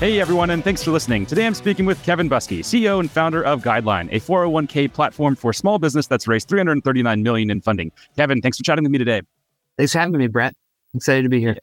Hey everyone, and thanks for listening. Today I'm speaking with Kevin Busque, CEO and founder of Guideline, a 401k platform for small business that's raised 339 million in funding. Kevin, thanks for chatting with me today. Thanks for having me, Brett. Excited to be here.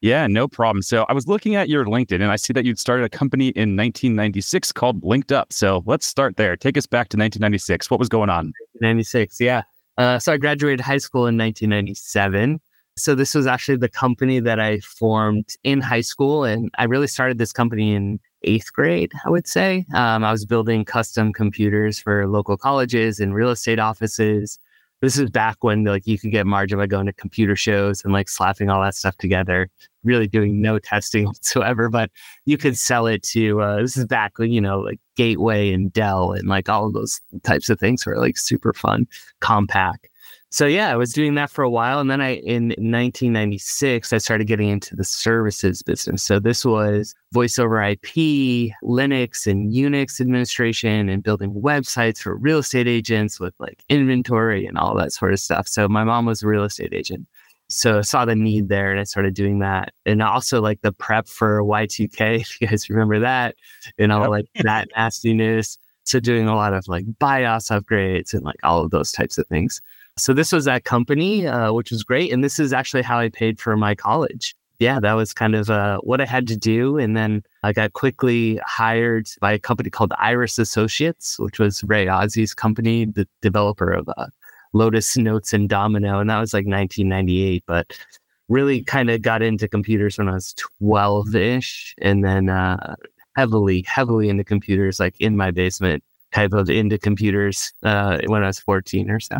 Yeah, no problem. So I was looking at your LinkedIn and I see that you'd started a company in 1996 called Linked Up. So let's start there. Take us back to 1996. What was going on? 96, yeah. Uh, so I graduated high school in 1997. So this was actually the company that I formed in high school, and I really started this company in eighth grade. I would say um, I was building custom computers for local colleges and real estate offices. This is back when like you could get margin by going to computer shows and like slapping all that stuff together. Really doing no testing whatsoever, but you could sell it to. Uh, this is back when you know like Gateway and Dell and like all of those types of things were like super fun, Compaq so yeah, I was doing that for a while, and then I in 1996 I started getting into the services business. So this was voice over IP, Linux and Unix administration, and building websites for real estate agents with like inventory and all that sort of stuff. So my mom was a real estate agent. So I saw the need there and I started doing that. And also like the prep for Y2K, if you guys remember that, and all like that nastiness. So doing a lot of like BIOS upgrades and like all of those types of things. So this was that company, uh, which was great. And this is actually how I paid for my college. Yeah, that was kind of uh, what I had to do. And then I got quickly hired by a company called Iris Associates, which was Ray Ozzie's company, the developer of uh, Lotus Notes and Domino. And that was like 1998. But really kind of got into computers when I was 12 ish. And then uh, heavily, heavily into computers, like in my basement, type of into computers uh, when I was 14 or so.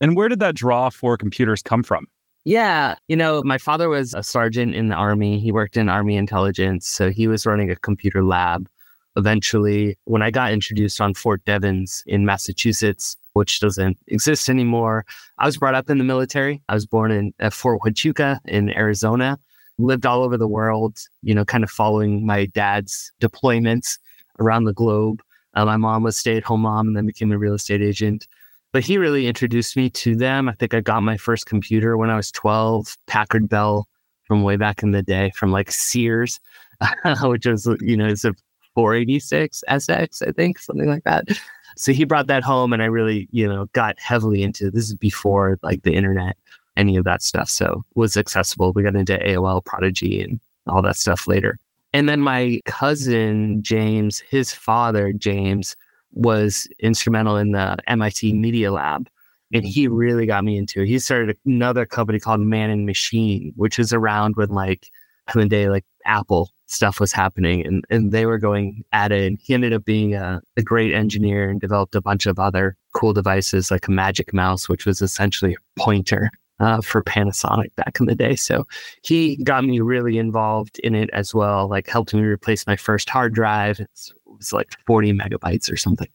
And where did that draw for computers come from? Yeah, you know, my father was a sergeant in the army. He worked in army intelligence, so he was running a computer lab. Eventually, when I got introduced on Fort Devens in Massachusetts, which doesn't exist anymore, I was brought up in the military. I was born in at Fort Huachuca in Arizona. Lived all over the world, you know, kind of following my dad's deployments around the globe. Uh, my mom was stay-at-home mom and then became a real estate agent but he really introduced me to them. I think I got my first computer when I was 12, Packard Bell from way back in the day from like Sears, which was, you know, it's a 486 SX, I think, something like that. So he brought that home and I really, you know, got heavily into this is before like the internet, any of that stuff. So was accessible. We got into AOL Prodigy and all that stuff later. And then my cousin James, his father James, was instrumental in the MIT Media Lab. And he really got me into it. He started another company called Man and Machine, which is around when like in the day like Apple stuff was happening and, and they were going at it. And he ended up being a, a great engineer and developed a bunch of other cool devices like a Magic Mouse, which was essentially a pointer uh, for Panasonic back in the day. So he got me really involved in it as well, like helped me replace my first hard drive. It's, it was like 40 megabytes or something.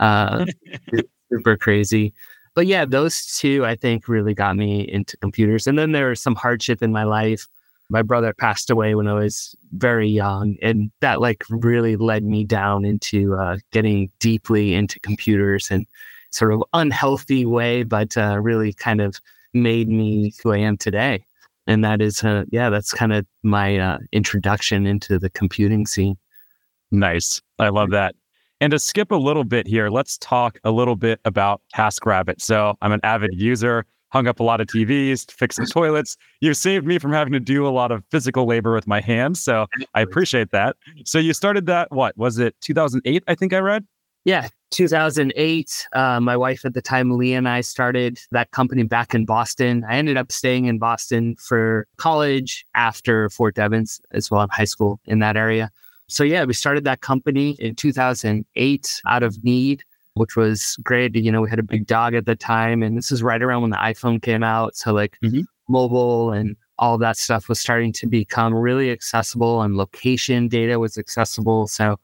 Uh, super crazy. But yeah, those two I think really got me into computers. And then there was some hardship in my life. My brother passed away when I was very young, and that like really led me down into uh, getting deeply into computers and sort of unhealthy way, but uh, really kind of made me who I am today. And that is, uh, yeah, that's kind of my uh, introduction into the computing scene. Nice. I love that. And to skip a little bit here, let's talk a little bit about TaskRabbit. So I'm an avid user, hung up a lot of TVs, fixed the toilets. You've saved me from having to do a lot of physical labor with my hands. So I appreciate that. So you started that, what was it, 2008? I think I read? Yeah, 2008. Uh, my wife at the time, Leah, and I started that company back in Boston. I ended up staying in Boston for college after Fort Devens as well in high school in that area. So, yeah, we started that company in 2008 out of need, which was great. You know, we had a big dog at the time, and this is right around when the iPhone came out. So, like, mm-hmm. mobile and all that stuff was starting to become really accessible, and location data was accessible. So,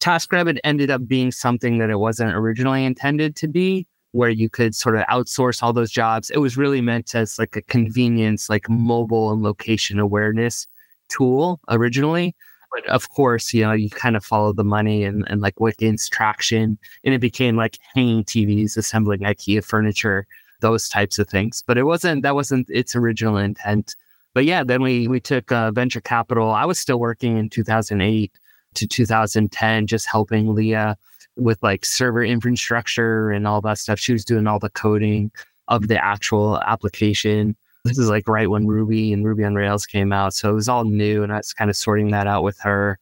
TaskRabbit ended up being something that it wasn't originally intended to be, where you could sort of outsource all those jobs. It was really meant as like a convenience, like mobile and location awareness tool originally. But of course, you know, you kind of follow the money and, and like what gains traction. And it became like hanging TVs, assembling IKEA furniture, those types of things. But it wasn't, that wasn't its original intent. But yeah, then we we took uh, venture capital. I was still working in 2008 to 2010, just helping Leah with like server infrastructure and all that stuff. She was doing all the coding of the actual application. This is like right when Ruby and Ruby on Rails came out. So it was all new and I was kind of sorting that out with her.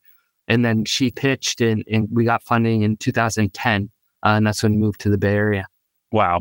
And then she pitched and, and we got funding in 2010. Uh, and that's when we moved to the Bay Area. Wow.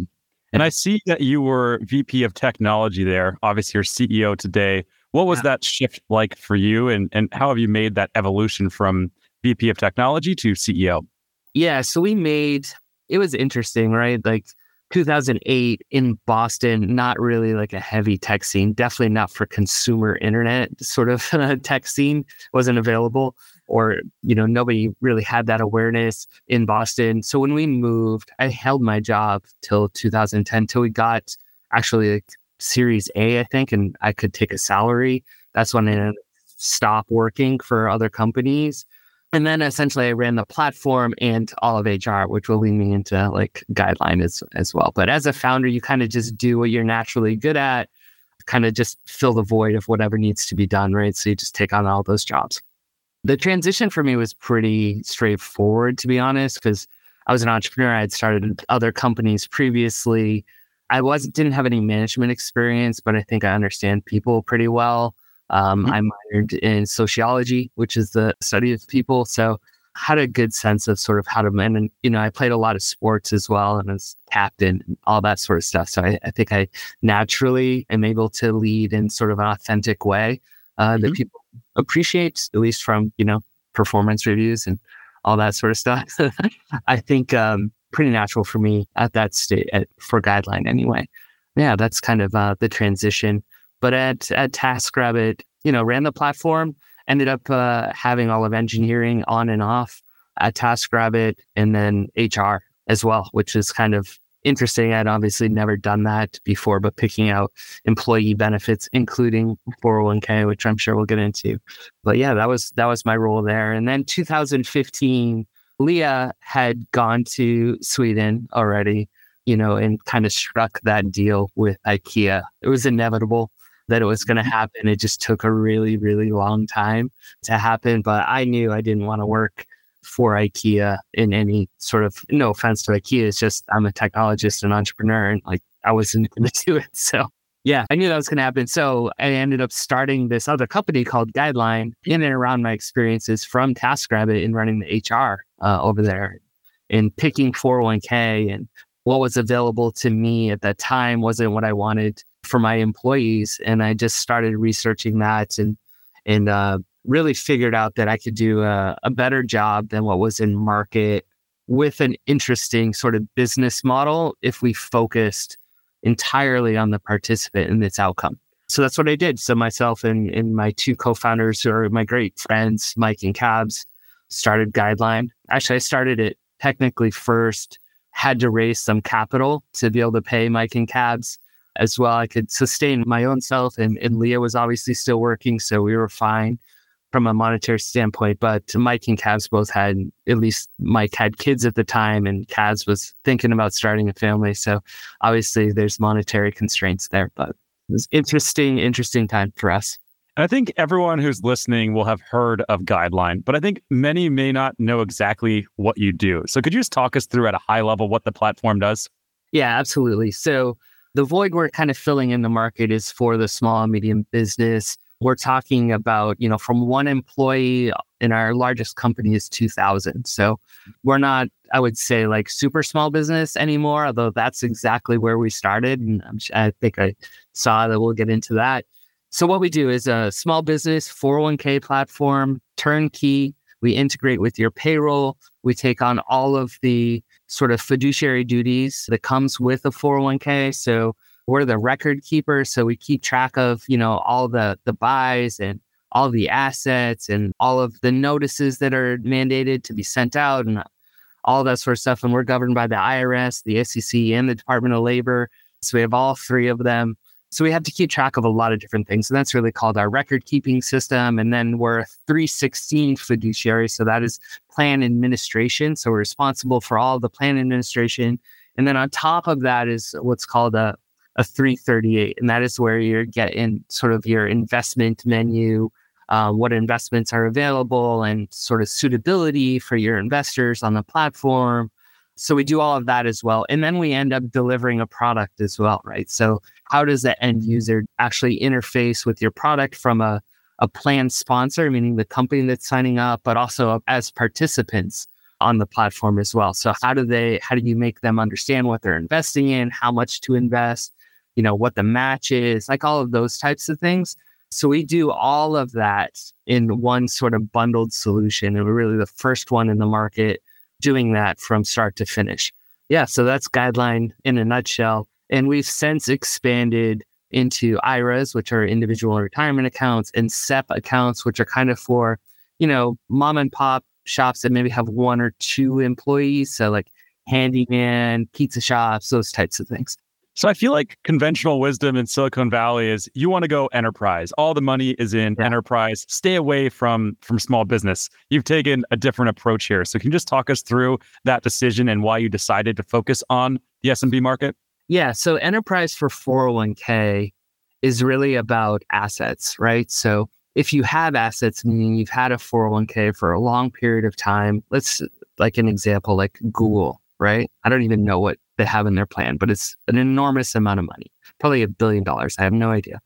And I see that you were VP of technology there. Obviously, you're CEO today. What was yeah. that shift like for you? And, and how have you made that evolution from VP of technology to CEO? Yeah. So we made, it was interesting, right? Like 2008 in Boston, not really like a heavy tech scene, definitely not for consumer internet sort of tech scene wasn't available or, you know, nobody really had that awareness in Boston. So when we moved, I held my job till 2010 till we got actually like series A, I think, and I could take a salary. That's when I stopped working for other companies. And then essentially I ran the platform and all of HR, which will lead me into like guideline as, as well. But as a founder, you kind of just do what you're naturally good at, kind of just fill the void of whatever needs to be done, right? So you just take on all those jobs. The transition for me was pretty straightforward, to be honest, because I was an entrepreneur. I had started other companies previously. I was didn't have any management experience, but I think I understand people pretty well. Um, mm-hmm. I minored in sociology, which is the study of people. So had a good sense of sort of how to man and you know i played a lot of sports as well and as captain and all that sort of stuff so i, I think i naturally am able to lead in sort of an authentic way uh, mm-hmm. that people appreciate at least from you know performance reviews and all that sort of stuff i think um, pretty natural for me at that state at, for guideline anyway yeah that's kind of uh, the transition but at at TaskRabbit, you know, ran the platform, ended up uh, having all of engineering on and off at TaskRabbit, and then HR as well, which is kind of interesting. I'd obviously never done that before, but picking out employee benefits, including 401k, which I'm sure we'll get into. But yeah, that was that was my role there. And then 2015, Leah had gone to Sweden already, you know, and kind of struck that deal with IKEA. It was inevitable that it was going to mm-hmm. happen. It just took a really, really long time to happen. But I knew I didn't want to work for IKEA in any sort of no offense to IKEA. It's just I'm a technologist and entrepreneur and like I wasn't going to do it. So yeah, I knew that was going to happen. So I ended up starting this other company called Guideline in and around my experiences from TaskRabbit in running the HR uh, over there and picking 401k and what was available to me at that time wasn't what I wanted for my employees. And I just started researching that and and uh, really figured out that I could do a, a better job than what was in market with an interesting sort of business model if we focused entirely on the participant and its outcome. So that's what I did. So myself and, and my two co-founders who are my great friends, Mike and Cabs, started Guideline. Actually, I started it technically first, had to raise some capital to be able to pay Mike and Cabs as well. I could sustain my own self, and, and Leah was obviously still working, so we were fine from a monetary standpoint. But Mike and Cabs both had, at least Mike had kids at the time, and Cabs was thinking about starting a family. So obviously, there's monetary constraints there, but it was interesting, interesting time for us. And I think everyone who's listening will have heard of Guideline, but I think many may not know exactly what you do. So could you just talk us through at a high level what the platform does? Yeah, absolutely. So the void we're kind of filling in the market is for the small and medium business. We're talking about, you know, from one employee uh, in our largest company is 2000. So we're not, I would say, like super small business anymore, although that's exactly where we started. And i think I saw that we'll get into that. So what we do is a small business 401k platform, turnkey. We integrate with your payroll. We take on all of the sort of fiduciary duties that comes with a 401k. So we're the record keeper. So we keep track of, you know, all the the buys and all the assets and all of the notices that are mandated to be sent out and all that sort of stuff. And we're governed by the IRS, the SEC, and the Department of Labor. So we have all three of them. So we have to keep track of a lot of different things. And that's really called our record keeping system. And then we're a 316 fiduciary. So that is plan administration. So we're responsible for all the plan administration. And then on top of that is what's called a, a 338. And that is where you're getting sort of your investment menu, uh, what investments are available and sort of suitability for your investors on the platform. So we do all of that as well. And then we end up delivering a product as well, right? So how does the end user actually interface with your product from a, a plan sponsor, meaning the company that's signing up, but also as participants on the platform as well. So how do they, how do you make them understand what they're investing in, how much to invest, you know, what the match is, like all of those types of things. So we do all of that in one sort of bundled solution. And we're really the first one in the market doing that from start to finish. Yeah, so that's guideline in a nutshell. And we've since expanded into IRAs, which are individual retirement accounts, and SEP accounts, which are kind of for, you know, mom and pop shops that maybe have one or two employees. So like handyman, pizza shops, those types of things. So I feel like conventional wisdom in Silicon Valley is you want to go enterprise. All the money is in yeah. enterprise. Stay away from from small business. You've taken a different approach here. So can you just talk us through that decision and why you decided to focus on the SMB market? Yeah, so enterprise for 401k is really about assets, right? So if you have assets, meaning you've had a 401k for a long period of time, let's like an example like Google, right? I don't even know what they have in their plan, but it's an enormous amount of money, probably a billion dollars. I have no idea.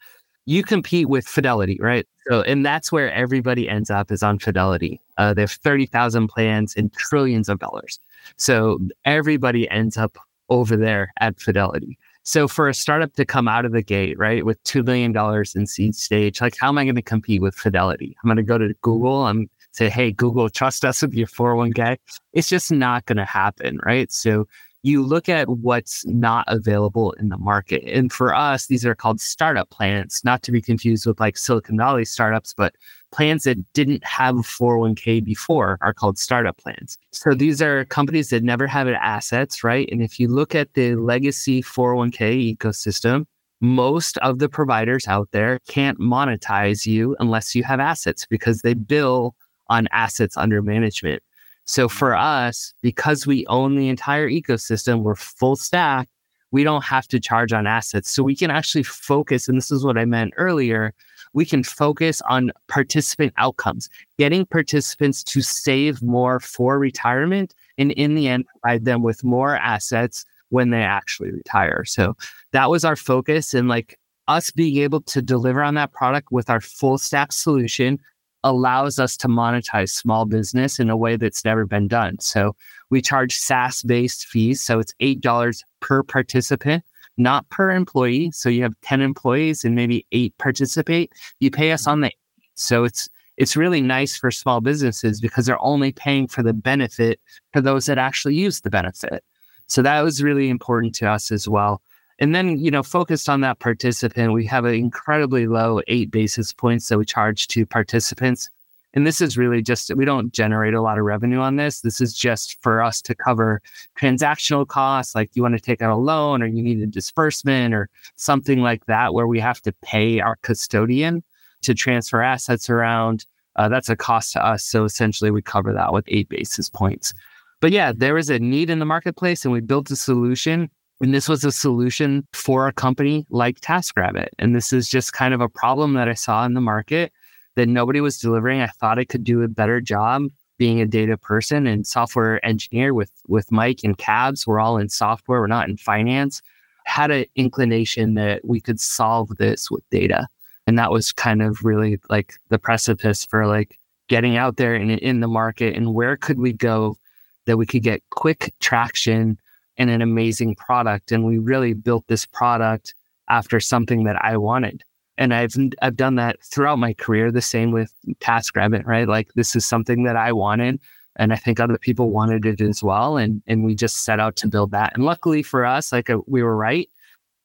You compete with Fidelity, right? So, and that's where everybody ends up is on Fidelity. Uh, they have 30,000 plans and trillions of dollars. So everybody ends up over there at Fidelity. So for a startup to come out of the gate, right, with $2 million in seed stage, like how am I going to compete with Fidelity? I'm going to go to Google. I'm say, hey, Google, trust us with your 401k. It's just not going to happen, right? So you look at what's not available in the market. And for us, these are called startup plans, not to be confused with like Silicon Valley startups, but plans that didn't have a 401k before are called startup plans. So these are companies that never have assets, right? And if you look at the legacy 401k ecosystem, most of the providers out there can't monetize you unless you have assets because they bill on assets under management. So for us, because we own the entire ecosystem, we're full stack, we don't have to charge on assets. So we can actually focus, and this is what I meant earlier, we can focus on participant outcomes, getting participants to save more for retirement and in the end provide them with more assets when they actually retire. So that was our focus and like us being able to deliver on that product with our full stack solution allows us to monetize small business in a way that's never been done. So we charge SaaS based fees. So it's $8 per participant, not per employee. So you have 10 employees and maybe eight participate. You pay us on the so it's it's really nice for small businesses because they're only paying for the benefit for those that actually use the benefit. So that was really important to us as well. And then, you know, focused on that participant, we have an incredibly low eight basis points that we charge to participants. And this is really just, we don't generate a lot of revenue on this. This is just for us to cover transactional costs, like you want to take out a loan or you need a disbursement or something like that, where we have to pay our custodian to transfer assets around. Uh, that's a cost to us. So essentially, we cover that with eight basis points. But yeah, there is a need in the marketplace and we built a solution and this was a solution for a company like TaskRabbit. And this is just kind of a problem that I saw in the market that nobody was delivering. I thought I could do a better job being a data person and software engineer with with Mike and Cabs. We're all in software, we're not in finance. Had an inclination that we could solve this with data. And that was kind of really like the precipice for like getting out there in, in the market and where could we go that we could get quick traction and an amazing product. And we really built this product after something that I wanted. And I've I've done that throughout my career. The same with TaskRabbit, right? Like this is something that I wanted, and I think other people wanted it as well. And and we just set out to build that. And luckily for us, like uh, we were right,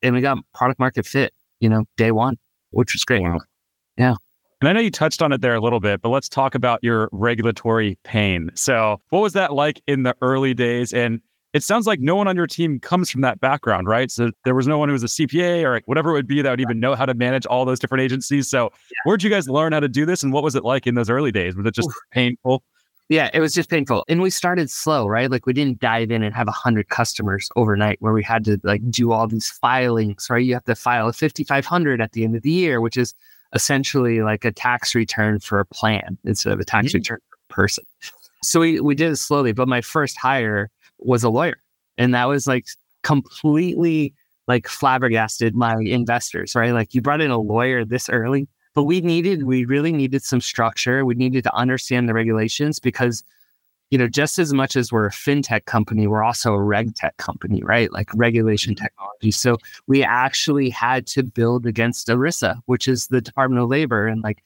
and we got product market fit. You know, day one, which was great. Wow. Yeah. And I know you touched on it there a little bit, but let's talk about your regulatory pain. So, what was that like in the early days? And it sounds like no one on your team comes from that background, right? So there was no one who was a CPA or whatever it would be that would even know how to manage all those different agencies. So yeah. where'd you guys learn how to do this and what was it like in those early days? Was it just Oof. painful? Yeah, it was just painful. And we started slow, right? Like we didn't dive in and have a hundred customers overnight where we had to like do all these filings, right? You have to file a 5,500 at the end of the year, which is essentially like a tax return for a plan instead of a tax mm-hmm. return for a person. So we, we did it slowly, but my first hire was a lawyer. And that was like completely like flabbergasted my investors, right? Like you brought in a lawyer this early but we needed, we really needed some structure. We needed to understand the regulations because, you know, just as much as we're a fintech company, we're also a reg tech company, right? Like regulation mm-hmm. technology. So we actually had to build against ERISA, which is the Department of Labor. And like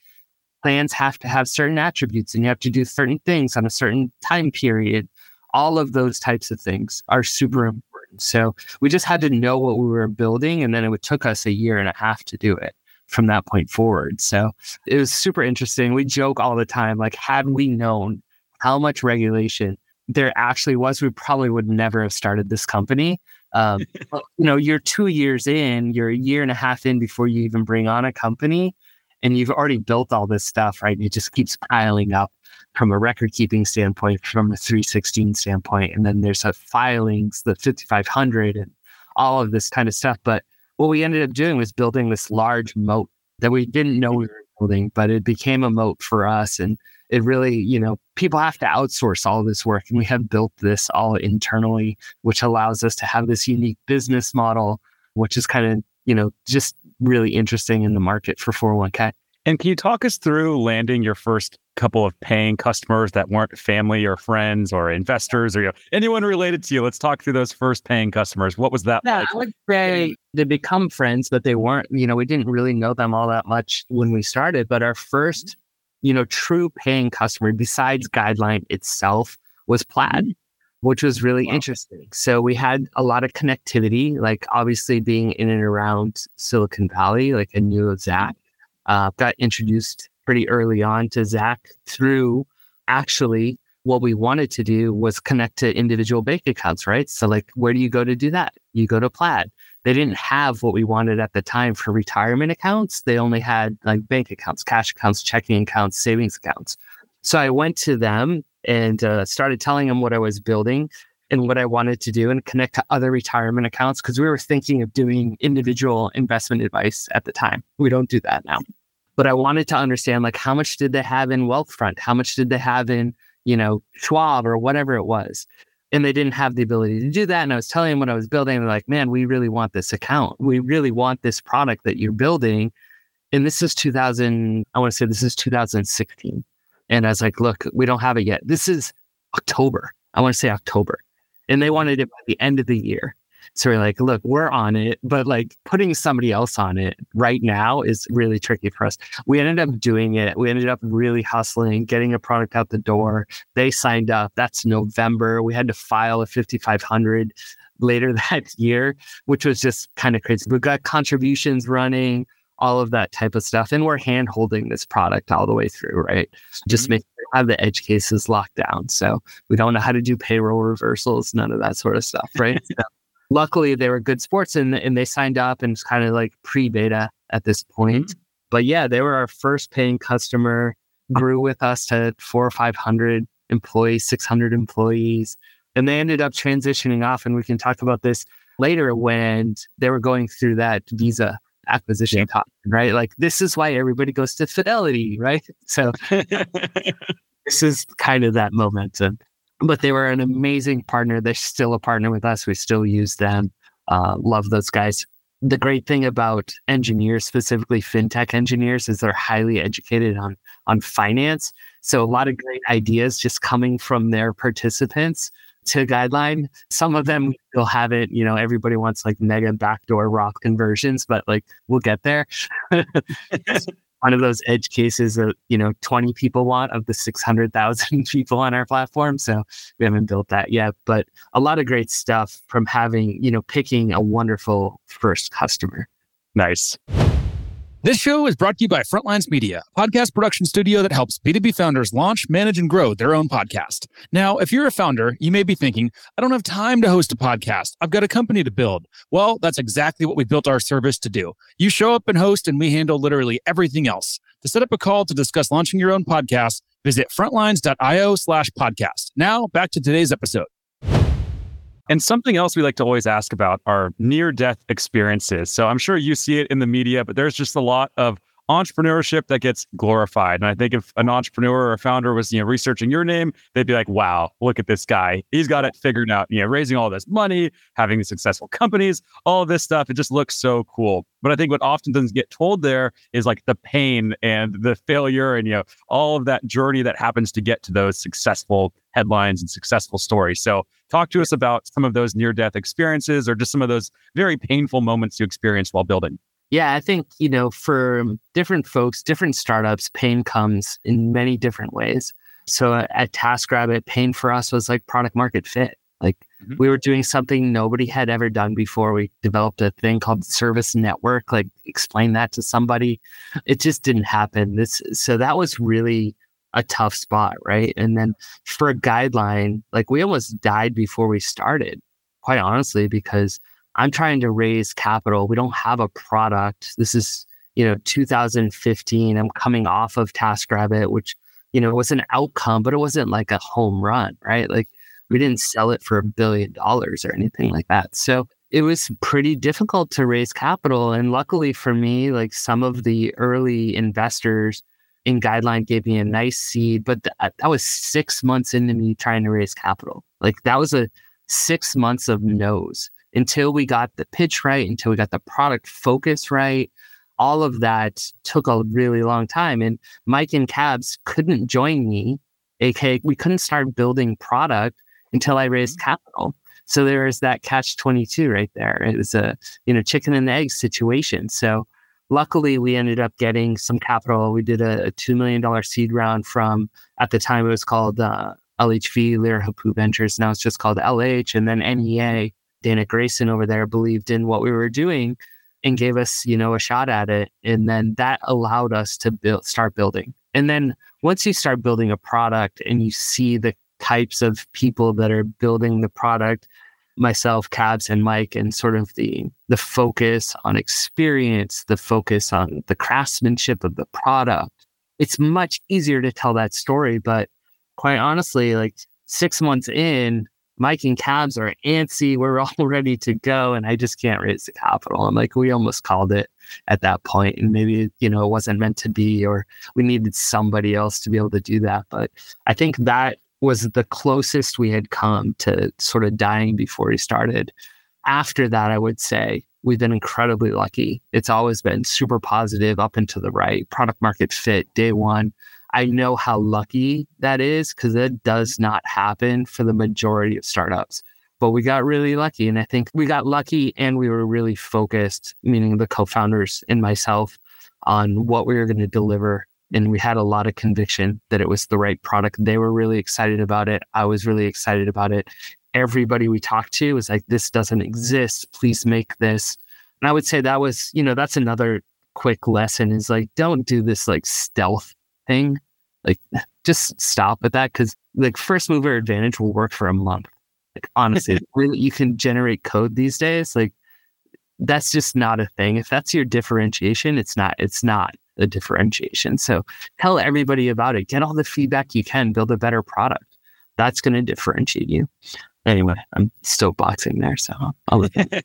plans have to have certain attributes and you have to do certain things on a certain time period. All of those types of things are super important. So we just had to know what we were building. And then it took us a year and a half to do it from that point forward. So it was super interesting. We joke all the time, like, had we known how much regulation there actually was, we probably would never have started this company. Um, you know, you're two years in, you're a year and a half in before you even bring on a company, and you've already built all this stuff, right? it just keeps piling up from a record keeping standpoint, from a 316 standpoint, and then there's a filings, the 5500, and all of this kind of stuff. But what we ended up doing was building this large moat that we didn't know we were building, but it became a moat for us. And it really, you know, people have to outsource all this work. And we have built this all internally, which allows us to have this unique business model, which is kind of, you know, just really interesting in the market for 401k. And can you talk us through landing your first couple of paying customers that weren't family or friends or investors or you know, anyone related to you? Let's talk through those first paying customers. What was that yeah, like? I would say they become friends, but they weren't, you know, we didn't really know them all that much when we started. But our first, you know, true paying customer besides Guideline itself was Plaid. Mm-hmm. Which was really wow. interesting. So we had a lot of connectivity, like obviously being in and around Silicon Valley, like I knew Zach uh, got introduced pretty early on to Zach through actually what we wanted to do was connect to individual bank accounts, right? So, like, where do you go to do that? You go to Plaid. They didn't have what we wanted at the time for retirement accounts. They only had like bank accounts, cash accounts, checking accounts, savings accounts. So I went to them and uh, started telling them what I was building and what I wanted to do and connect to other retirement accounts because we were thinking of doing individual investment advice at the time. We don't do that now. But I wanted to understand like how much did they have in Wealthfront? How much did they have in, you know, Schwab or whatever it was? And they didn't have the ability to do that. And I was telling them what I was building. They're like, man, we really want this account. We really want this product that you're building. And this is 2000, I want to say this is 2016. And I was like, look, we don't have it yet. This is October. I want to say October and they wanted it by the end of the year. So we're like, look, we're on it, but like putting somebody else on it right now is really tricky for us. We ended up doing it. We ended up really hustling, getting a product out the door. They signed up. That's November. We had to file a 5500 later that year, which was just kind of crazy. We got contributions running, all of that type of stuff. And we're hand holding this product all the way through, right? Just mm-hmm. make have the edge cases locked down. So we don't know how to do payroll reversals, none of that sort of stuff, right? Luckily they were good sports and, and they signed up and it's kind of like pre-beta at this point. Mm-hmm. But yeah, they were our first paying customer, grew with us to four or 500 employees, 600 employees. And they ended up transitioning off. And we can talk about this later when they were going through that Visa acquisition yep. right? Like this is why everybody goes to Fidelity, right? So this is kind of that momentum. But they were an amazing partner. They're still a partner with us. We still use them. Uh, love those guys. The great thing about engineers, specifically fintech engineers, is they're highly educated on on finance. So a lot of great ideas just coming from their participants to guideline. Some of them will have it, you know, everybody wants like mega backdoor Roth conversions, but like we'll get there. One of those edge cases that, you know, 20 people want of the 600,000 people on our platform. So we haven't built that yet, but a lot of great stuff from having, you know, picking a wonderful first customer. Nice. This show is brought to you by Frontlines Media, a podcast production studio that helps B2B founders launch, manage, and grow their own podcast. Now, if you're a founder, you may be thinking, I don't have time to host a podcast. I've got a company to build. Well, that's exactly what we built our service to do. You show up and host, and we handle literally everything else. To set up a call to discuss launching your own podcast, visit frontlines.io slash podcast. Now, back to today's episode. And something else we like to always ask about are near death experiences. So I'm sure you see it in the media, but there's just a lot of entrepreneurship that gets glorified. And I think if an entrepreneur or a founder was, you know, researching your name, they'd be like, wow, look at this guy. He's got it figured out, you know, raising all this money, having successful companies, all of this stuff. It just looks so cool. But I think what often doesn't get told there is like the pain and the failure and, you know, all of that journey that happens to get to those successful headlines and successful stories. So talk to us about some of those near death experiences or just some of those very painful moments you experienced while building. Yeah, I think, you know, for different folks, different startups, pain comes in many different ways. So at TaskRabbit, pain for us was like product market fit. Like mm-hmm. we were doing something nobody had ever done before. We developed a thing called service network, like explain that to somebody. It just didn't happen. This so that was really a tough spot, right? And then for a guideline, like we almost died before we started, quite honestly, because I'm trying to raise capital. We don't have a product. This is, you know, 2015. I'm coming off of TaskRabbit, which, you know, was an outcome, but it wasn't like a home run, right? Like we didn't sell it for a billion dollars or anything like that. So it was pretty difficult to raise capital. And luckily for me, like some of the early investors in Guideline gave me a nice seed, but th- uh, that was six months into me trying to raise capital. Like that was a six months of no's until we got the pitch right, until we got the product focus right. All of that took a really long time. And Mike and Cabs couldn't join me, aka we couldn't start building product until I raised mm-hmm. capital. So there is that catch 22 right there. It was a, you know, chicken and egg situation. So luckily we ended up getting some capital. We did a, a $2 million seed round from, at the time it was called uh, LHV, Lerer Hippeau Ventures. Now it's just called LH and then NEA. Dana Grayson over there believed in what we were doing and gave us, you know, a shot at it. And then that allowed us to build, start building. And then once you start building a product and you see the types of people that are building the product, myself, Cabs, and Mike, and sort of the the focus on experience, the focus on the craftsmanship of the product, it's much easier to tell that story. But quite honestly, like six months in, Mike and Cabs are antsy. We're all ready to go. And I just can't raise the capital. I'm like, we almost called it at that point, And maybe, you know, it wasn't meant to be, or we needed somebody else to be able to do that. But I think that was the closest we had come to sort of dying before we started. After that, I would say we've been incredibly lucky. It's always been super positive up and to the right, product market fit day one. I know how lucky that is because it does not happen for the majority of startups. But we got really lucky. And I think we got lucky and we were really focused, meaning the co founders and myself, on what we were going to deliver. And we had a lot of conviction that it was the right product. They were really excited about it. I was really excited about it. Everybody we talked to was like, this doesn't exist. Please make this. And I would say that was, you know, that's another quick lesson is like, don't do this like stealth thing, like just stop at that because like first mover advantage will work for a month. Like honestly, really, you can generate code these days. Like that's just not a thing. If that's your differentiation, it's not. It's not a differentiation. So tell everybody about it. Get all the feedback you can. Build a better product. That's going to differentiate you. Anyway, I'm still boxing there, so I'll let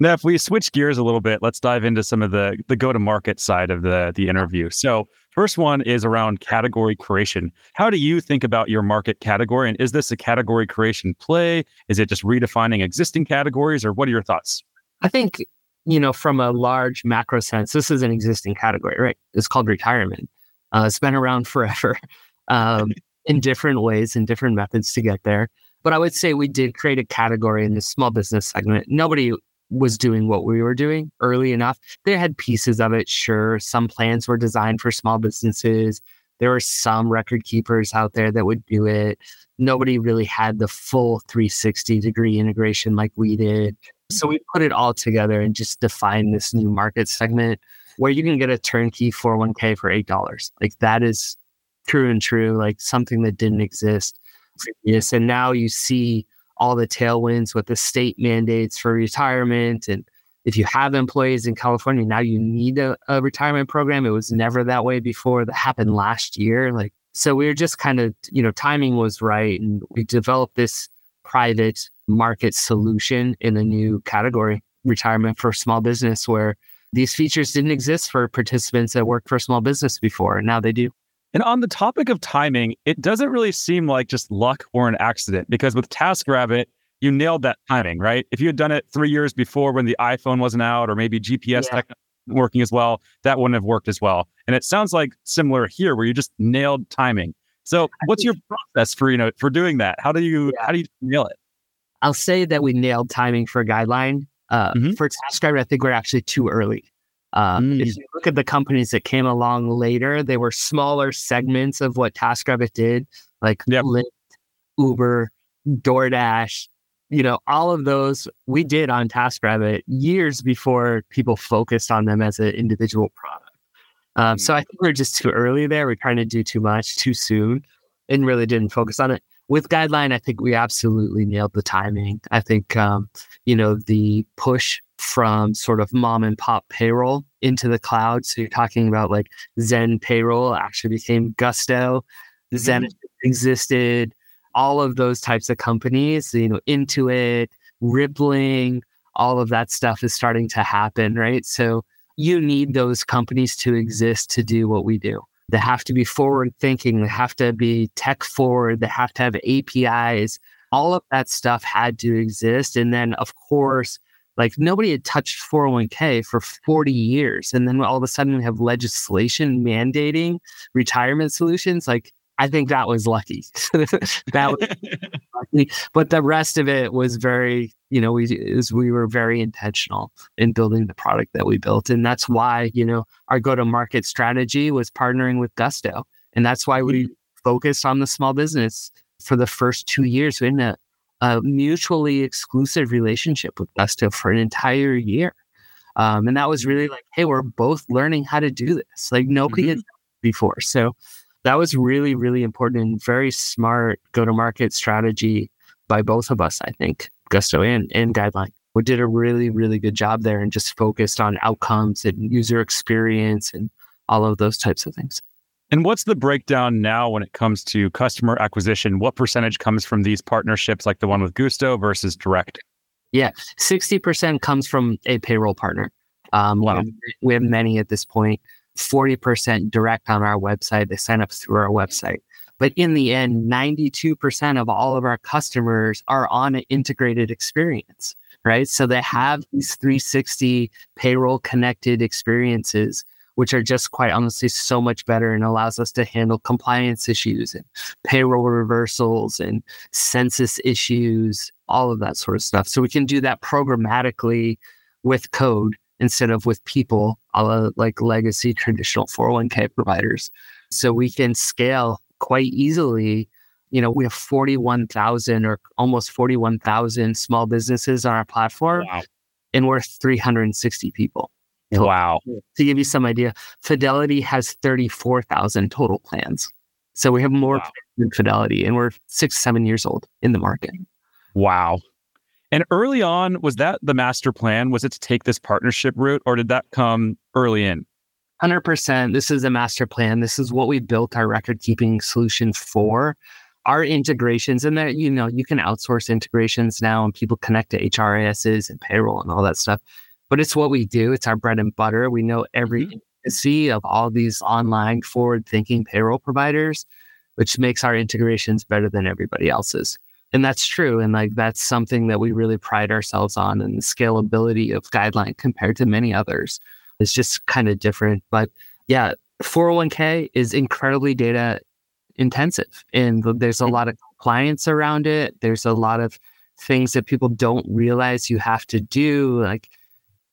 Now, if we switch gears a little bit, let's dive into some of the the go to market side of the the interview. So, first one is around category creation. How do you think about your market category, and is this a category creation play? Is it just redefining existing categories, or what are your thoughts? I think you know, from a large macro sense, this is an existing category, right? It's called retirement. Uh, it's been around forever um, in different ways and different methods to get there. But I would say we did create a category in the small business segment. Nobody was doing what we were doing early enough. They had pieces of it, sure. Some plans were designed for small businesses. There were some record keepers out there that would do it. Nobody really had the full 360 degree integration like we did. So we put it all together and just defined this new market segment where you can get a turnkey 401k for $8. Like that is true and true, like something that didn't exist previous. And now you see all the tailwinds with the state mandates for retirement. And if you have employees in California, now you need a, a retirement program. It was never that way before. That happened last year. Like, so we were just kind of, you know, timing was right. And we developed this private market solution in a new category, retirement for small business, where these features didn't exist for participants that worked for small business before. And now they do. And on the topic of timing, it doesn't really seem like just luck or an accident because with TaskRabbit, you nailed that timing, right? If you had done it three years before when the iPhone wasn't out or maybe GPS yeah. working as well, that wouldn't have worked as well. And it sounds like similar here where you just nailed timing. So what's your process for, you know, for doing that? How do you, yeah. how do you nail it? I'll say that we nailed timing for a guideline. Uh, mm-hmm. For TaskRabbit, I think we're actually too early. Uh, mm. If you look at the companies that came along later, they were smaller segments of what TaskRabbit did, like yep. Lyft, Uber, DoorDash. You know, all of those we did on TaskRabbit years before people focused on them as an individual product. Um, mm. So I think we're just too early there. We're trying to do too much too soon and really didn't focus on it. With Guideline, I think we absolutely nailed the timing. I think, um, you know, the push from sort of mom and pop payroll into the cloud. So you're talking about like ZenPayroll actually became Gusto. Zen mm-hmm. existed, all of those types of companies, you know, Intuit, Rippling, all of that stuff is starting to happen, right? So you need those companies to exist to do what we do. They have to be forward thinking, they have to be tech forward, they have to have APIs. All of that stuff had to exist. And then, of course, like nobody had touched 401k for 40 years. And then all of a sudden we have legislation mandating retirement solutions. Like, I think that was lucky. that was lucky. But the rest of it was very, you know, we is we were very intentional in building the product that we built. And that's why, you know, our go-to-market strategy was partnering with Gusto. And that's why we mm-hmm. focused on the small business for the first two years. We didn't a mutually exclusive relationship with Gusto for an entire year. Um, and that was really like, hey, we're both learning how to do this. Like nobody mm-hmm. had before. So that was really, really important and very smart go to market strategy by both of us, I think, Gusto and, and Guideline. We did a really, really good job there and just focused on outcomes and user experience and all of those types of things. And what's the breakdown now when it comes to customer acquisition? What percentage comes from these partnerships like the one with Gusto versus direct? Yeah, 60% comes from a payroll partner. Um, wow. We have many at this point. 40% direct on our website. They sign up through our website. But in the end, 92% of all of our customers are on an integrated experience, right? So they have these 360 payroll connected experiences which are just quite honestly so much better and allows us to handle compliance issues and payroll reversals and census issues, all of that sort of stuff. So we can do that programmatically with code instead of with people, like legacy traditional 401k providers. So we can scale quite easily. You know, we have 41,000 or almost 41,000 small businesses on our platform, wow. and we're 360 people. Wow. To give you some idea, Fidelity has 34,000 total plans. So we have more wow. than Fidelity, and we're six, seven years old in the market. Wow. And early on, was that the master plan? Was it to take this partnership route, or did that come early in? 100%. This is a master plan. This is what we built our record keeping solution for. Our integrations, and that, you know, you can outsource integrations now, and people connect to HRISs and payroll and all that stuff but it's what we do. It's our bread and butter. We know every mm-hmm. of all these online forward thinking payroll providers, which makes our integrations better than everybody else's. And that's true. And like that's something that we really pride ourselves on and the scalability of guideline compared to many others is just kind of different. But yeah, 401k is incredibly data intensive and there's a mm-hmm. lot of compliance around it. There's a lot of things that people don't realize you have to do. Like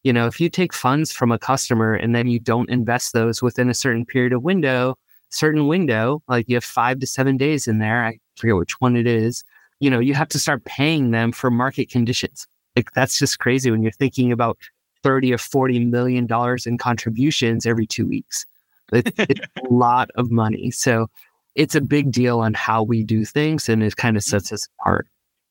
you know, if you take funds from a customer and then you don't invest those within a certain period of window, certain window, like you have five to seven days in there, I forget which one it is, you know, you have to start paying them for market conditions. Like that's just crazy when you're thinking about 30 or 40 million dollars in contributions every two weeks. It's, it's a lot of money. So it's a big deal on how we do things and it kind of sets us apart.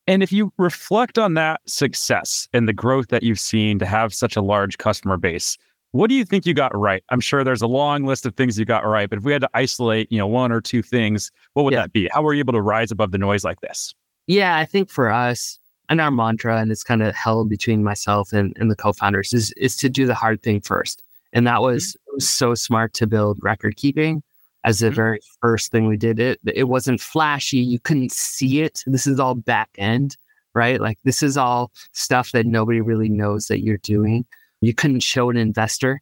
And if you reflect on that success and the growth that you've seen to have such a large customer base, what do you think you got right? I'm sure there's a long list of things you got right, but if we had to isolate, you know, one or two things, what would yeah. that be? How were you able to rise above the noise like this? Yeah, I think for us, and our mantra, and it's kind of held between myself and, and the co-founders, is is to do the hard thing first. And that was, mm-hmm. was so smart to build record keeping as the mm-hmm. very first thing we did. It it wasn't flashy. You couldn't see it. This is all back end, right? Like this is all stuff that nobody really knows that you're doing. You couldn't show an investor.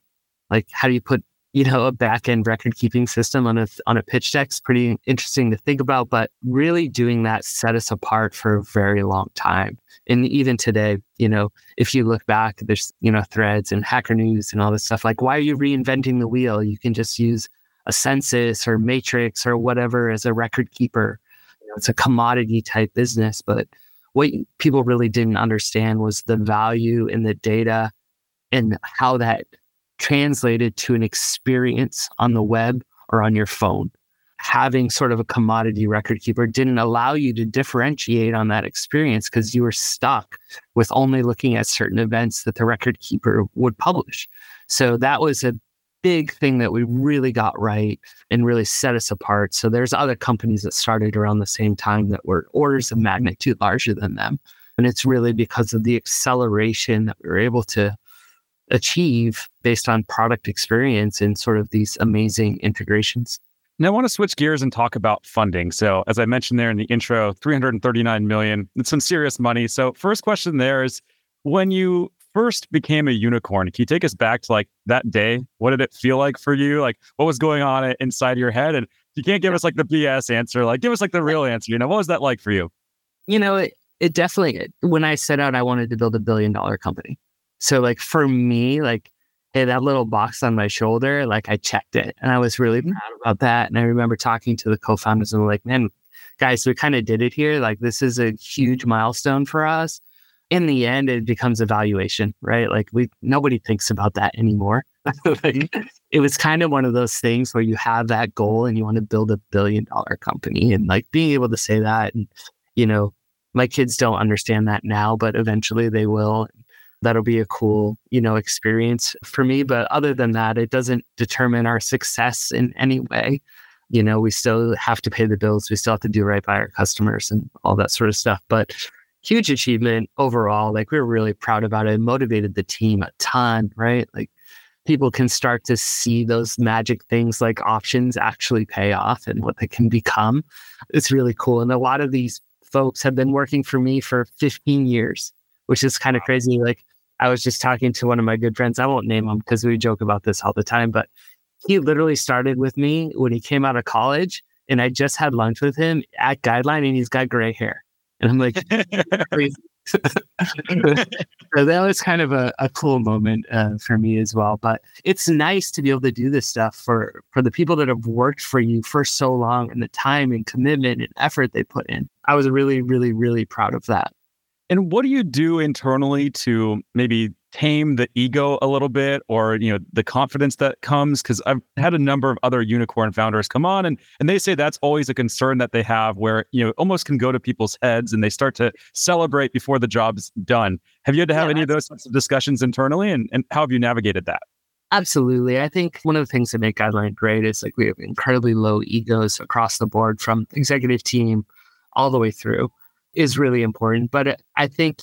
Like how do you put you know, a back end record keeping system on a on a pitch deck It's pretty interesting to think about. But really doing that set us apart for a very long time. And even today, you know, if you look back, there's you know threads and Hacker News and all this stuff. Like, why are you reinventing the wheel? You can just use Ascensus or matrix or whatever as a record keeper. You know, it's a commodity type business, but what people really didn't understand was the value in the data and how that translated to an experience on the web or on your phone. Having sort of a commodity record keeper didn't allow you to differentiate on that experience because you were stuck with only looking at certain events that the record keeper would publish. So that was a big thing that we really got right and really set us apart. So there's other companies that started around the same time that were orders of magnitude larger than them. And it's really because of the acceleration that we were able to achieve based on product experience and sort of these amazing integrations. Now I want to switch gears and talk about funding. So as I mentioned there in the intro, 339 million, it's some serious money. So first question there is when you first became a unicorn, can you take us back to like that day? What did it feel like for you? Like what was going on inside your head? And you can't give us like the BS answer, like give us like the real answer. You know, what was that like for you? You know, it, it definitely, when I set out, I wanted to build a billion dollar company. So like for me, like hey, that little box on my shoulder, like I checked it and I was really mm-hmm. proud about that. And I remember talking to the co-founders and like, man, guys, we kind of did it here. Like this is a huge milestone for us. In the end, it becomes a valuation, right? Like we nobody thinks about that anymore. like, mm-hmm. it was kind of one of those things where you have that goal and you want to build a billion dollar company and like being able to say that and you know my kids don't understand that now but eventually they will that'll be a cool, you know, experience for me. But other than that, it doesn't determine our success in any way. You know, we still have to pay the bills. We still have to do right by our customers and all that sort of stuff. But huge achievement overall. Like we are really proud about it. it motivated the team a ton, right? Like people can start to see those magic things like options actually pay off and what they can become. It's really cool. And a lot of these folks have been working for me for 15 years which is kind of crazy. Like I was just talking to one of my good friends. I won't name him because we joke about this all the time, but he literally started with me when he came out of college and I just had lunch with him at Guideline and he's got gray hair. And I'm like, so that was kind of a, a cool moment uh, for me as well. But it's nice to be able to do this stuff for for the people that have worked for you for so long and the time and commitment and effort they put in. I was really, really, really proud of that. And what do you do internally to maybe tame the ego a little bit or you know the confidence that comes because I've had a number of other unicorn founders come on and and they say that's always a concern that they have where you know almost can go to people's heads and they start to celebrate before the job's done. Have you had to have yeah, any of those sorts of discussions internally and, and how have you navigated that? Absolutely. I think one of the things that make Guideline great is like we have incredibly low egos across the board from executive team all the way through is really important. But I think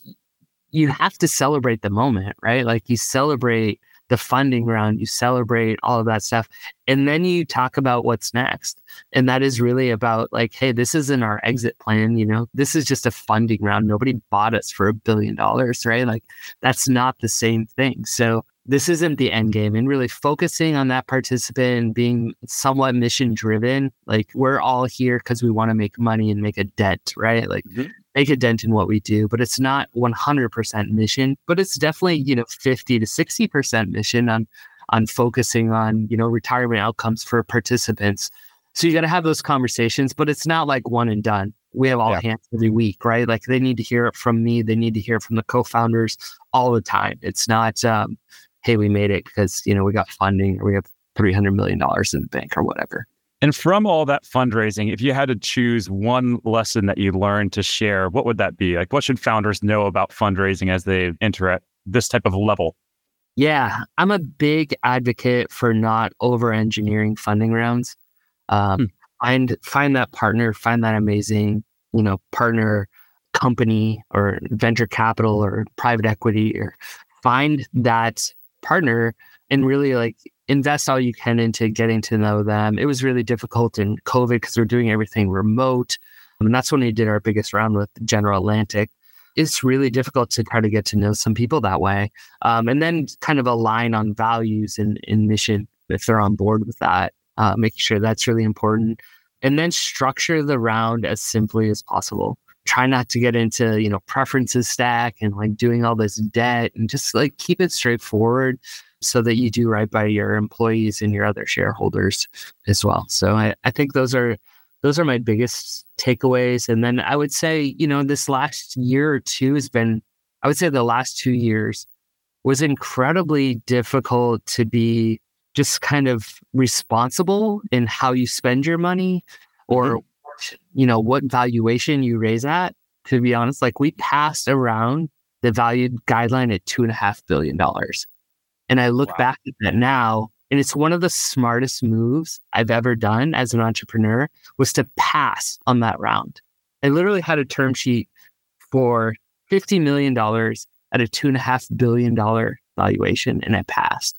you have to celebrate the moment, right? Like you celebrate the funding round, you celebrate all of that stuff. And then you talk about what's next. And that is really about like, hey, this isn't our exit plan. You know, this is just a funding round. Nobody bought us for a billion dollars, right? Like that's not the same thing. So this isn't the end game and really focusing on that participant and being somewhat mission driven like we're all here because we want to make money and make a dent right like mm-hmm. Make a dent in what we do but it's not 100% mission but it's definitely you know 50 to 60% mission on on focusing on you know retirement outcomes for participants So you got to have those conversations, but it's not like one and done. We have all yeah. hands every week, right? Like they need to hear it from me. They need to hear from the co-founders all the time. It's not, um, hey, we made it because you know we got funding or we have three hundred million dollars in the bank or whatever. And from all that fundraising, if you had to choose one lesson that you learned to share, what would that be? Like, what should founders know about fundraising as they enter at this type of level? Yeah, I'm a big advocate for not over engineering funding rounds. Um, hmm. Find find that partner, find that amazing, you know, partner company or venture capital or private equity, or find that partner and really like invest all you can into getting to know them. It was really difficult in COVID because we're doing everything remote. And that's when we did our biggest round with General Atlantic. It's really difficult to try to get to know some people that way. Um, and then kind of align on values and, and mission if they're on board with that, uh, making sure that's really important. And then structure the round as simply as possible. Try not to get into, you know, preferences stack and like doing all this debt and just like keep it straightforward so that you do right by your employees and your other shareholders as well. So I, I think those are those are my biggest takeaways. And then I would say, you know, this last year or two has been, I would say the last two years was incredibly difficult to be just kind of responsible in how you spend your money or, mm-hmm. you know, what valuation you raise at. To be honest, like we passed around the valued guideline at two and a half billion dollars. And I look wow. back at that now, and it's one of the smartest moves I've ever done as an entrepreneur was to pass on that round. I literally had a term sheet for $50 million at a two and a half billion dollar valuation, and I passed.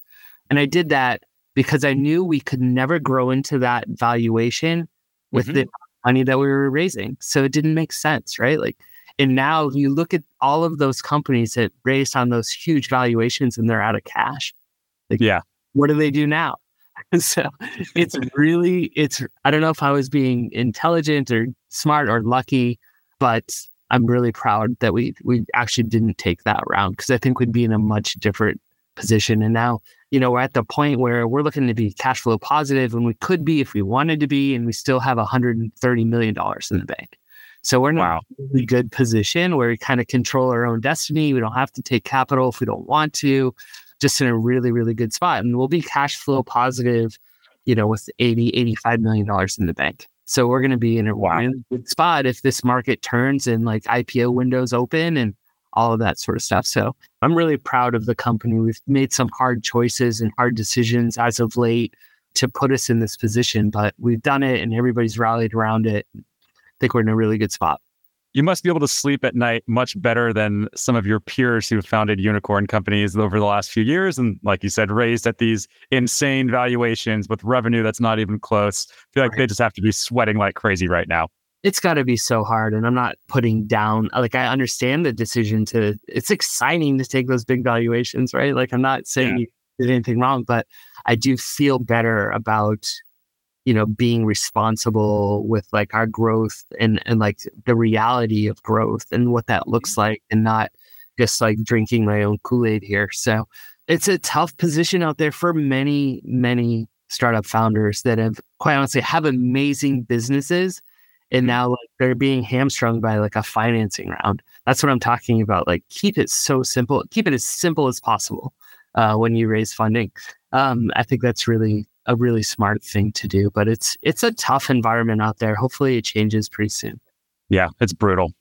And I did that because I knew we could never grow into that valuation with mm-hmm. the money that we were raising. So it didn't make sense, right? Like and now you look at all of those companies that raised on those huge valuations and they're out of cash. Like, yeah. What do they do now? so it's really, it's, I don't know if I was being intelligent or smart or lucky, but I'm really proud that we, we actually didn't take that round because I think we'd be in a much different position. And now, you know, we're at the point where we're looking to be cash flow positive and we could be if we wanted to be, and we still have $130 million in the bank. So we're in wow. a really good position where we kind of control our own destiny. We don't have to take capital if we don't want to, just in a really, really good spot. And we'll be cash flow positive, you know, with 80, 85 million dollars in the bank. So we're going to be in a wow. really good spot if this market turns and like IPO windows open and all of that sort of stuff. So I'm really proud of the company. We've made some hard choices and hard decisions as of late to put us in this position, but we've done it and everybody's rallied around it think we're in a really good spot. You must be able to sleep at night much better than some of your peers who founded unicorn companies over the last few years. And like you said, raised at these insane valuations with revenue that's not even close. I feel like right. they just have to be sweating like crazy right now it's got to be so hard. And I'm not putting down, like, I understand the decision to, it's exciting to take those big valuations, right? Like, I'm not saying yeah. you did anything wrong, but I do feel better about you know being responsible with like our growth and and like the reality of growth and what that looks mm-hmm. like and not just like drinking my own kool-aid here so it's a tough position out there for many many startup founders that have quite honestly have amazing businesses and mm-hmm. now like they're being hamstrung by like a financing round that's what i'm talking about like keep it so simple keep it as simple as possible uh, when you raise funding um, i think that's really a really smart thing to do. But it's it's a tough environment out there. Hopefully, it changes pretty soon. Yeah, it's brutal.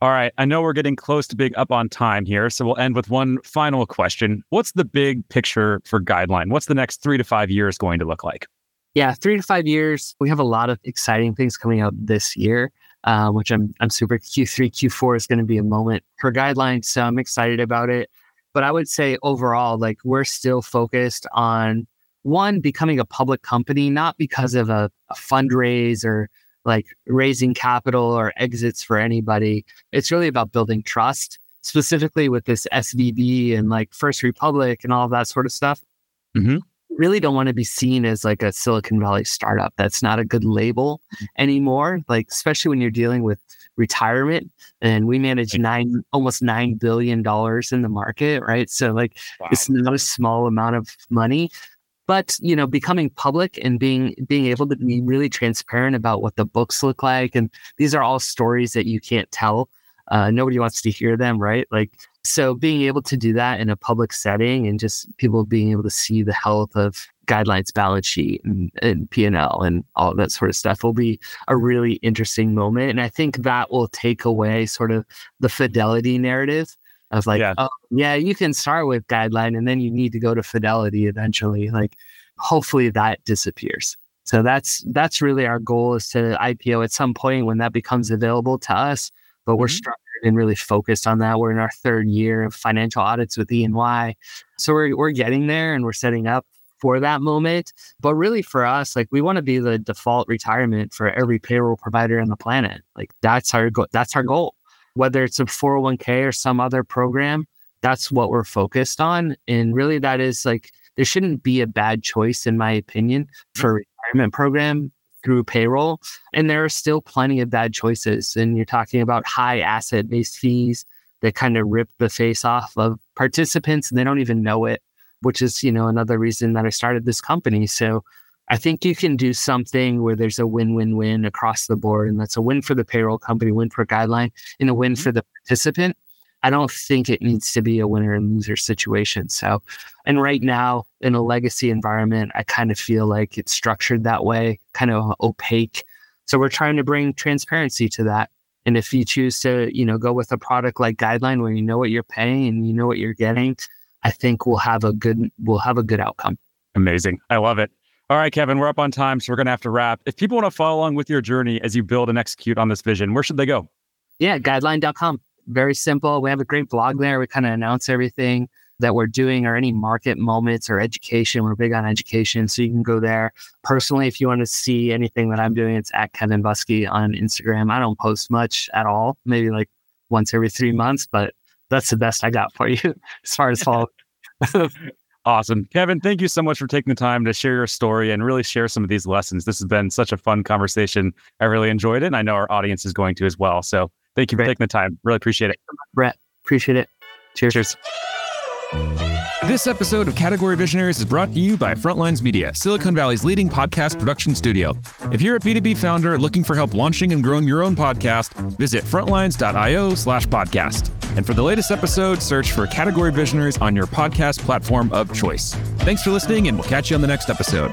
All right, I know we're getting close to being up on time here, so we'll end with one final question. What's the big picture for Guideline? What's the next three to five years going to look like? Yeah, three to five years. We have a lot of exciting things coming out this year, uh, which I'm I'm super. Q3, Q4 is going to be a moment for Guideline, so I'm excited about it. But I would say overall, like we're still focused on one becoming a public company not because of a, a fundraise or like raising capital or exits for anybody it's really about building trust specifically with this svb and like first republic and all that sort of stuff mm-hmm. really don't want to be seen as like a silicon valley startup that's not a good label mm-hmm. anymore like especially when you're dealing with retirement and we manage nine almost nine billion dollars in the market right so like wow. it's not a small amount of money but you know becoming public and being being able to be really transparent about what the books look like and these are all stories that you can't tell uh, nobody wants to hear them right? Like so being able to do that in a public setting and just people being able to see the health of guidelines balance sheet and, and p&l and all that sort of stuff will be a really interesting moment. And i think that will take away sort of the fidelity narrative of like, yeah. oh yeah, you can start with guideline and then you need to go to fidelity eventually. Like hopefully that disappears. So that's that's really our goal is to IPO at some point when that becomes available to us. But we're mm-hmm. structured and really focused on that. We're in our third year of financial audits with EY. So we're we're getting there and we're setting up for that moment. But really for us, like we want to be the default retirement for every payroll provider on the planet. Like that's our go- that's our goal whether it's a 401k or some other program, that's what we're focused on. And really, that is like, there shouldn't be a bad choice, in my opinion, mm-hmm. for a retirement program through payroll. And there are still plenty of bad choices. And you're talking about high asset based fees that kind of rip the face off of participants and they don't even know it, which is, you know, another reason that I started this company. So I think you can do something where there's a win win win across the board. And that's a win for the payroll company, win for guideline, and a win mm-hmm. for the participant. I don't think it needs to be a winner and loser situation. So, and right now in a legacy environment, I kind of feel like it's structured that way, kind of opaque. So we're trying to bring transparency to that. And if you choose to, you know, go with a product like Guideline where you know what you're paying and you know what you're getting, I think we'll have a good we'll have a good outcome. Amazing. I love it. All right, Kevin, we're up on time, so we're going to have to wrap. If people want to follow along with your journey as you build and execute on this vision, where should they go? Yeah, guideline.com. Very simple. We have a great blog there. We kind of announce everything that we're doing or any market moments or education. We're big on education. So you can go there. Personally, if you want to see anything that I'm doing, it's at Kevin Busque on Instagram. I don't post much at all, maybe like once every three months, but that's the best I got for you as far as follow. Awesome. Kevin, thank you so much for taking the time to share your story and really share some of these lessons. This has been such a fun conversation. I really enjoyed it. And I know our audience is going to as well. So thank you for Brett. taking the time. Really appreciate it. Brett, appreciate it. Cheers. Cheers. This episode of Category Visionaries is brought to you by Frontlines Media, Silicon Valley's leading podcast production studio. If you're a B2B founder looking for help launching and growing your own podcast, visit frontlines.io slash podcast. And for the latest episode, search for Category Visionaries on your podcast platform of choice. Thanks for listening, and we'll catch you on the next episode.